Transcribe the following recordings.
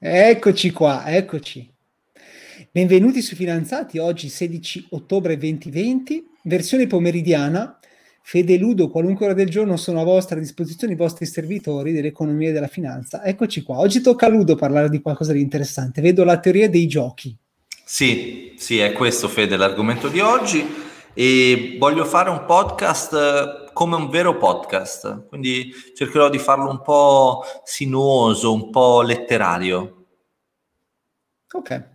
Eccoci qua, eccoci. Benvenuti su Finanziati, oggi 16 ottobre 2020, versione pomeridiana. Fede Ludo, qualunque ora del giorno, sono a vostra disposizione i vostri servitori dell'economia e della finanza. Eccoci qua. Oggi tocca a Ludo parlare di qualcosa di interessante. Vedo la teoria dei giochi. Sì, sì, è questo, Fede, l'argomento di oggi. E voglio fare un podcast come un vero podcast, quindi cercherò di farlo un po' sinuoso, un po' letterario. Ok.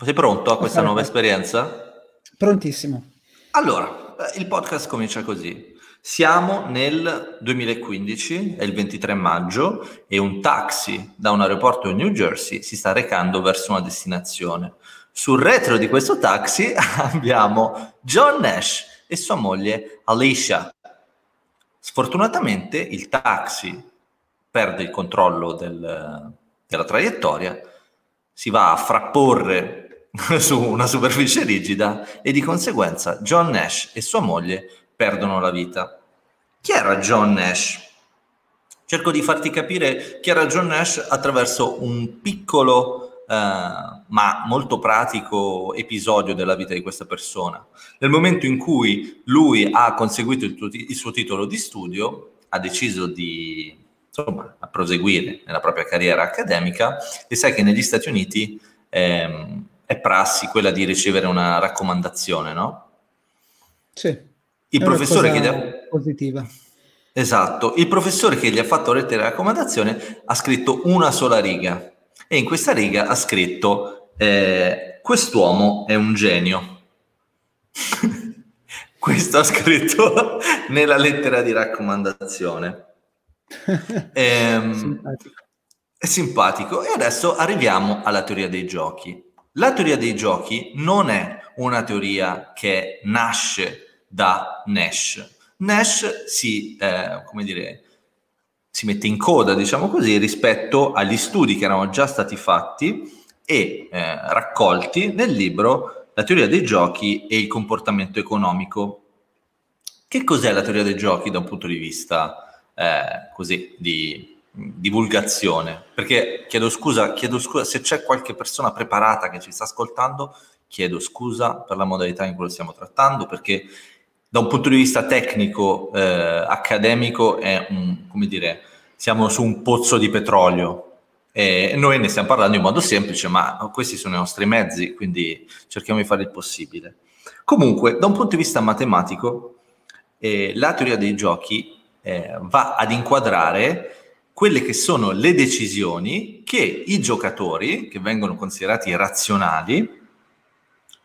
Sei pronto a questa nuova esperienza? Prontissimo. Allora, il podcast comincia così. Siamo nel 2015, è il 23 maggio, e un taxi da un aeroporto in New Jersey si sta recando verso una destinazione. Sul retro di questo taxi abbiamo John Nash e sua moglie Alicia. Sfortunatamente il taxi perde il controllo del, della traiettoria, si va a frapporre su una superficie rigida e di conseguenza John Nash e sua moglie perdono la vita. Chi era John Nash? Cerco di farti capire chi era John Nash attraverso un piccolo ma molto pratico episodio della vita di questa persona. Nel momento in cui lui ha conseguito il, tuo, il suo titolo di studio, ha deciso di insomma, proseguire nella propria carriera accademica e sai che negli Stati Uniti ehm, è prassi quella di ricevere una raccomandazione, no? Sì. Il professore che gli ha... positiva. Esatto, il professore che gli ha fatto lettera di raccomandazione ha scritto una sola riga e in questa riga ha scritto eh, quest'uomo è un genio. Questo ha scritto nella lettera di raccomandazione. ehm, simpatico. È simpatico. E adesso arriviamo alla teoria dei giochi. La teoria dei giochi non è una teoria che nasce da Nash. Nash si, eh, come dire, si mette in coda, diciamo così, rispetto agli studi che erano già stati fatti e eh, raccolti nel libro La teoria dei giochi e il comportamento economico. Che cos'è la teoria dei giochi da un punto di vista eh, così di divulgazione? Perché chiedo scusa, chiedo scusa se c'è qualche persona preparata che ci sta ascoltando, chiedo scusa per la modalità in cui lo stiamo trattando, perché da un punto di vista tecnico, eh, accademico, è un, come dire, siamo su un pozzo di petrolio e noi ne stiamo parlando in modo semplice, ma questi sono i nostri mezzi, quindi cerchiamo di fare il possibile. Comunque, da un punto di vista matematico, eh, la teoria dei giochi eh, va ad inquadrare quelle che sono le decisioni che i giocatori, che vengono considerati razionali,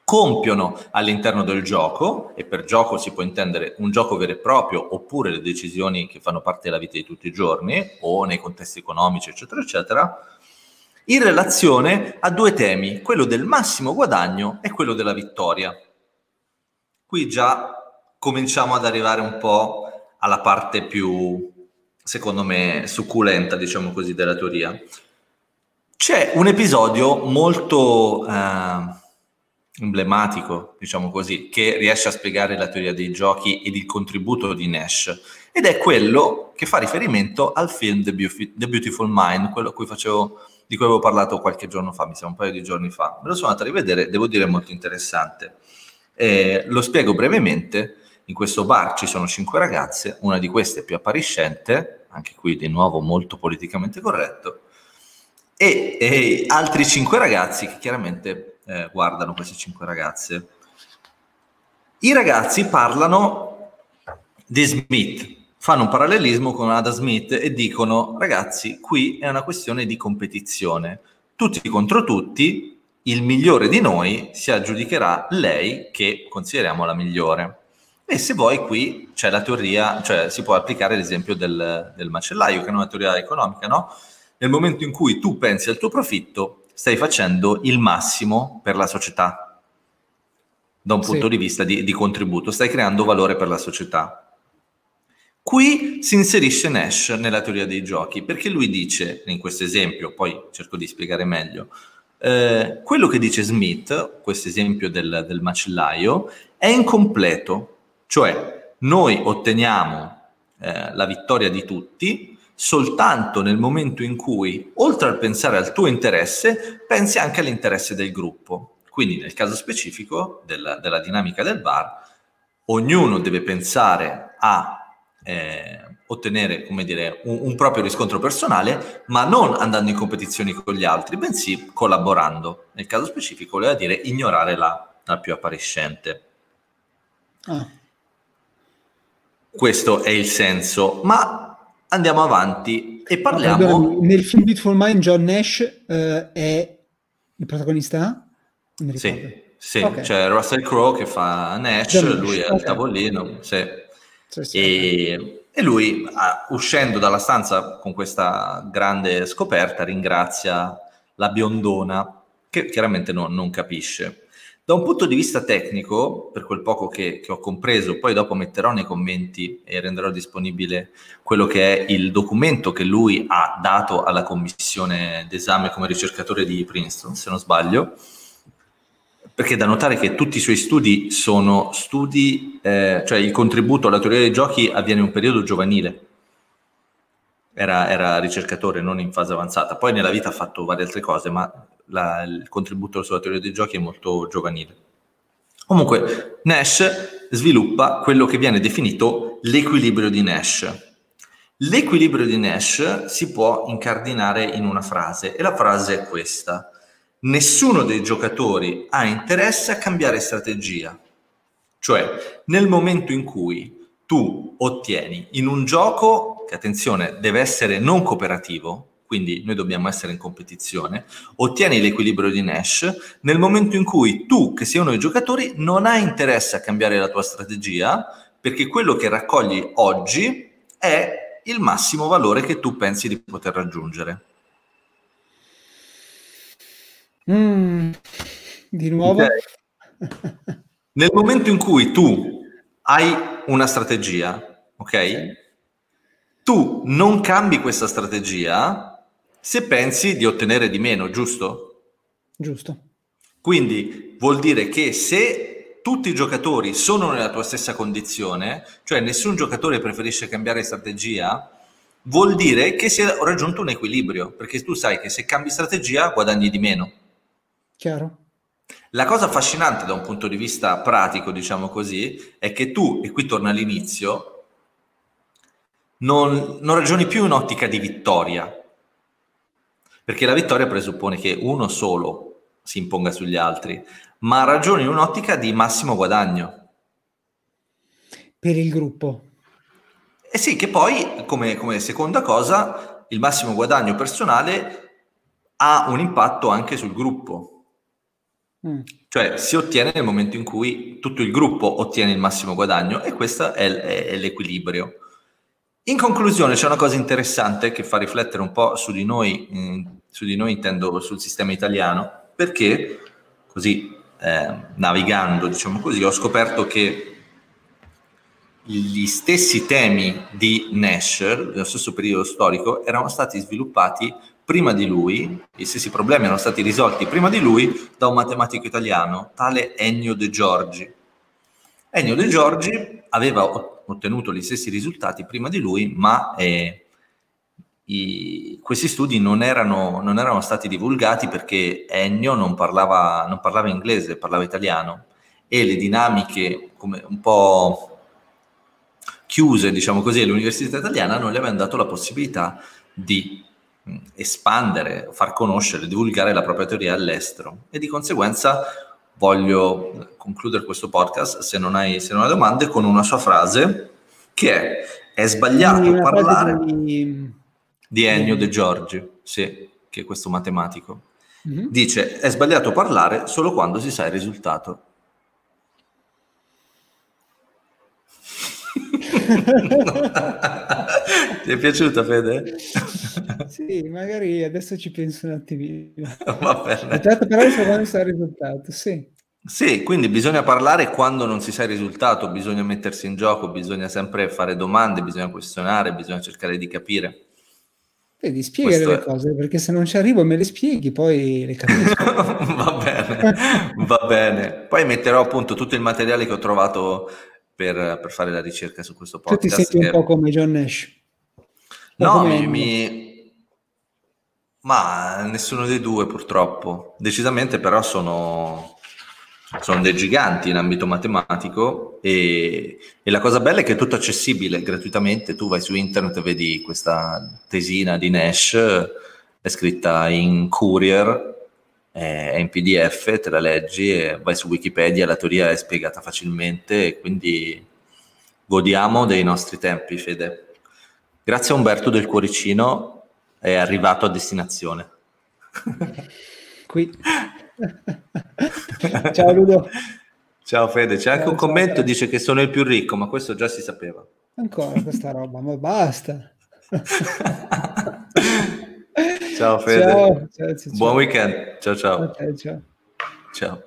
compiono all'interno del gioco, e per gioco si può intendere un gioco vero e proprio, oppure le decisioni che fanno parte della vita di tutti i giorni, o nei contesti economici, eccetera, eccetera, in relazione a due temi, quello del massimo guadagno e quello della vittoria. Qui già cominciamo ad arrivare un po' alla parte più, secondo me, succulenta, diciamo così, della teoria. C'è un episodio molto... Eh, emblematico, diciamo così, che riesce a spiegare la teoria dei giochi ed il contributo di Nash. Ed è quello che fa riferimento al film The, Beautiful, The Beautiful Mind, quello cui facevo, di cui avevo parlato qualche giorno fa, mi sa un paio di giorni fa. Me lo sono andato a rivedere, devo dire molto interessante. Eh, lo spiego brevemente. In questo bar ci sono cinque ragazze, una di queste più appariscente, anche qui di nuovo molto politicamente corretto, e, e altri cinque ragazzi che chiaramente eh, guardano queste cinque ragazze. I ragazzi parlano di Smith, fanno un parallelismo con Ada Smith e dicono ragazzi, qui è una questione di competizione, tutti contro tutti, il migliore di noi si aggiudicherà lei che consideriamo la migliore. E se vuoi qui c'è la teoria, cioè si può applicare l'esempio del, del macellaio, che è una teoria economica, no? Nel momento in cui tu pensi al tuo profitto, stai facendo il massimo per la società da un punto sì. di vista di, di, contributo, stai creando valore per la società. Qui si inserisce Nash nella teoria dei giochi, perché lui dice, in questo esempio, poi cerco di spiegare meglio, eh, quello che dice Smith, questo esempio del, del macellaio, è incompleto, cioè noi otteniamo eh, la vittoria di tutti soltanto nel momento in cui, oltre al pensare al tuo interesse, pensi anche all'interesse del gruppo. Quindi nel caso specifico della, della dinamica del bar, ognuno deve pensare a eh, ottenere come dire, un, un, proprio riscontro personale, ma non andando in competizione con gli altri, bensì collaborando. Nel caso specifico, voleva dire ignorare la, la più appariscente. Ah. Questo è il senso, ma andiamo avanti e parliamo... Allora, nel film Beautiful Mind John Nash uh, è il protagonista? Sì, sì. Okay. c'è Russell Crowe che fa Nash, John lui Nash. è al okay. tavolino, sì. Sì, sì, e, e, lui, uscendo dalla stanza con questa grande scoperta, ringrazia la biondona, che chiaramente no, non capisce. Da un punto di vista tecnico, per quel poco che, che, ho compreso, poi dopo metterò nei commenti e renderò disponibile quello che è il documento che lui ha dato alla commissione d'esame come ricercatore di Princeton, se non sbaglio, perché è da notare che tutti i suoi studi sono studi, eh, cioè il contributo alla teoria dei giochi avviene in un periodo giovanile. Era, era, ricercatore, non in fase avanzata. Poi nella vita ha fatto varie altre cose, ma la, il contributo sulla teoria dei giochi è molto giovanile. Comunque, Nash sviluppa quello che viene definito l'equilibrio di Nash. L'equilibrio di Nash si può incardinare in una frase e la frase è questa. Nessuno dei giocatori ha interesse a cambiare strategia. Cioè, nel momento in cui tu ottieni in un gioco, che attenzione, deve essere non cooperativo, quindi noi dobbiamo essere in competizione, ottieni l'equilibrio di Nash nel momento in cui tu, che sei uno dei giocatori, non hai interesse a cambiare la tua strategia, perché quello che raccogli oggi è il massimo valore che tu pensi di poter raggiungere. Mm, di nuovo? Okay. Nel momento in cui tu hai una strategia, ok? Tu non cambi questa strategia se pensi di ottenere di meno, giusto? Giusto. Quindi vuol dire che se tutti i giocatori sono nella tua stessa condizione, cioè nessun giocatore preferisce cambiare strategia, vuol dire che si è raggiunto un equilibrio, perché tu sai che se cambi strategia guadagni di meno. Chiaro. La cosa affascinante da un punto di vista pratico, diciamo così, è che tu, e qui torna all'inizio, non, non ragioni più in ottica di vittoria, perché la vittoria presuppone che uno solo si imponga sugli altri, ma ragioni in un'ottica di massimo guadagno. Per il gruppo. E sì, che poi, come, come seconda cosa, il massimo guadagno personale ha un impatto anche sul gruppo. Mm. Cioè si ottiene nel momento in cui tutto il gruppo ottiene il massimo guadagno e questo è, è, è l'equilibrio. In conclusione c'è una cosa interessante che fa riflettere un po' su di noi, mh, mm, su di noi intendo sul sistema italiano, perché così eh, navigando, diciamo così, ho scoperto che gli stessi temi di Nash, nello stesso periodo storico, erano stati sviluppati prima di lui, gli stessi problemi erano stati risolti prima di lui da un matematico italiano, tale Ennio De Giorgi. Ennio De Giorgi aveva ottenuto gli stessi risultati prima di lui, ma eh, i, questi studi non erano, non erano, stati divulgati perché Ennio non parlava, non parlava inglese, parlava italiano. E le dinamiche un po' chiuse, diciamo così, all'università italiana non gli avevano dato la possibilità di mh, espandere, far conoscere, divulgare la propria teoria all'estero. E di conseguenza voglio concludere questo podcast, se non hai, se non hai domande, con una sua frase che è è sbagliato parlare di, di Ennio De Giorgi, sì, che è questo matematico. Mm-hmm. Dice, è sbagliato parlare solo quando si sa il risultato. Ti è piaciuta, Fede? sì, magari adesso ci penso un attimino. Va bene. Certo, però so quando sa il risultato, sì. Sì, quindi bisogna parlare quando non si sa il risultato, bisogna mettersi in gioco, bisogna sempre fare domande, bisogna questionare, bisogna cercare di capire. Vedi, spiegare le cose, perché se non ci arrivo e me le spieghi, poi le capisco. va bene, va bene. Poi metterò appunto tutto il materiale che ho trovato per, per fare la ricerca su questo podcast. Tu ti senti che... un po' come John Nash. No, mi, mi... Ma nessuno dei due purtroppo. Decisamente però sono, sono dei giganti in ambito matematico e, e, la cosa bella è che è tutto accessibile gratuitamente. Tu vai su internet e vedi questa tesina di Nash, è scritta in Courier, è in PDF, te la leggi e vai su Wikipedia, la teoria è spiegata facilmente, quindi godiamo dei nostri tempi, Fede. Grazie a Umberto del Cuoricino è arrivato a destinazione. Qui. Ciao Ludo. Ciao Fede, c'è anche ciao, un commento, ciao. dice che sono il più ricco, ma questo già si sapeva. Ancora questa roba, ma basta. ciao Fede. Ciao, Buon weekend. Ciao ciao. Okay, ciao. Ciao.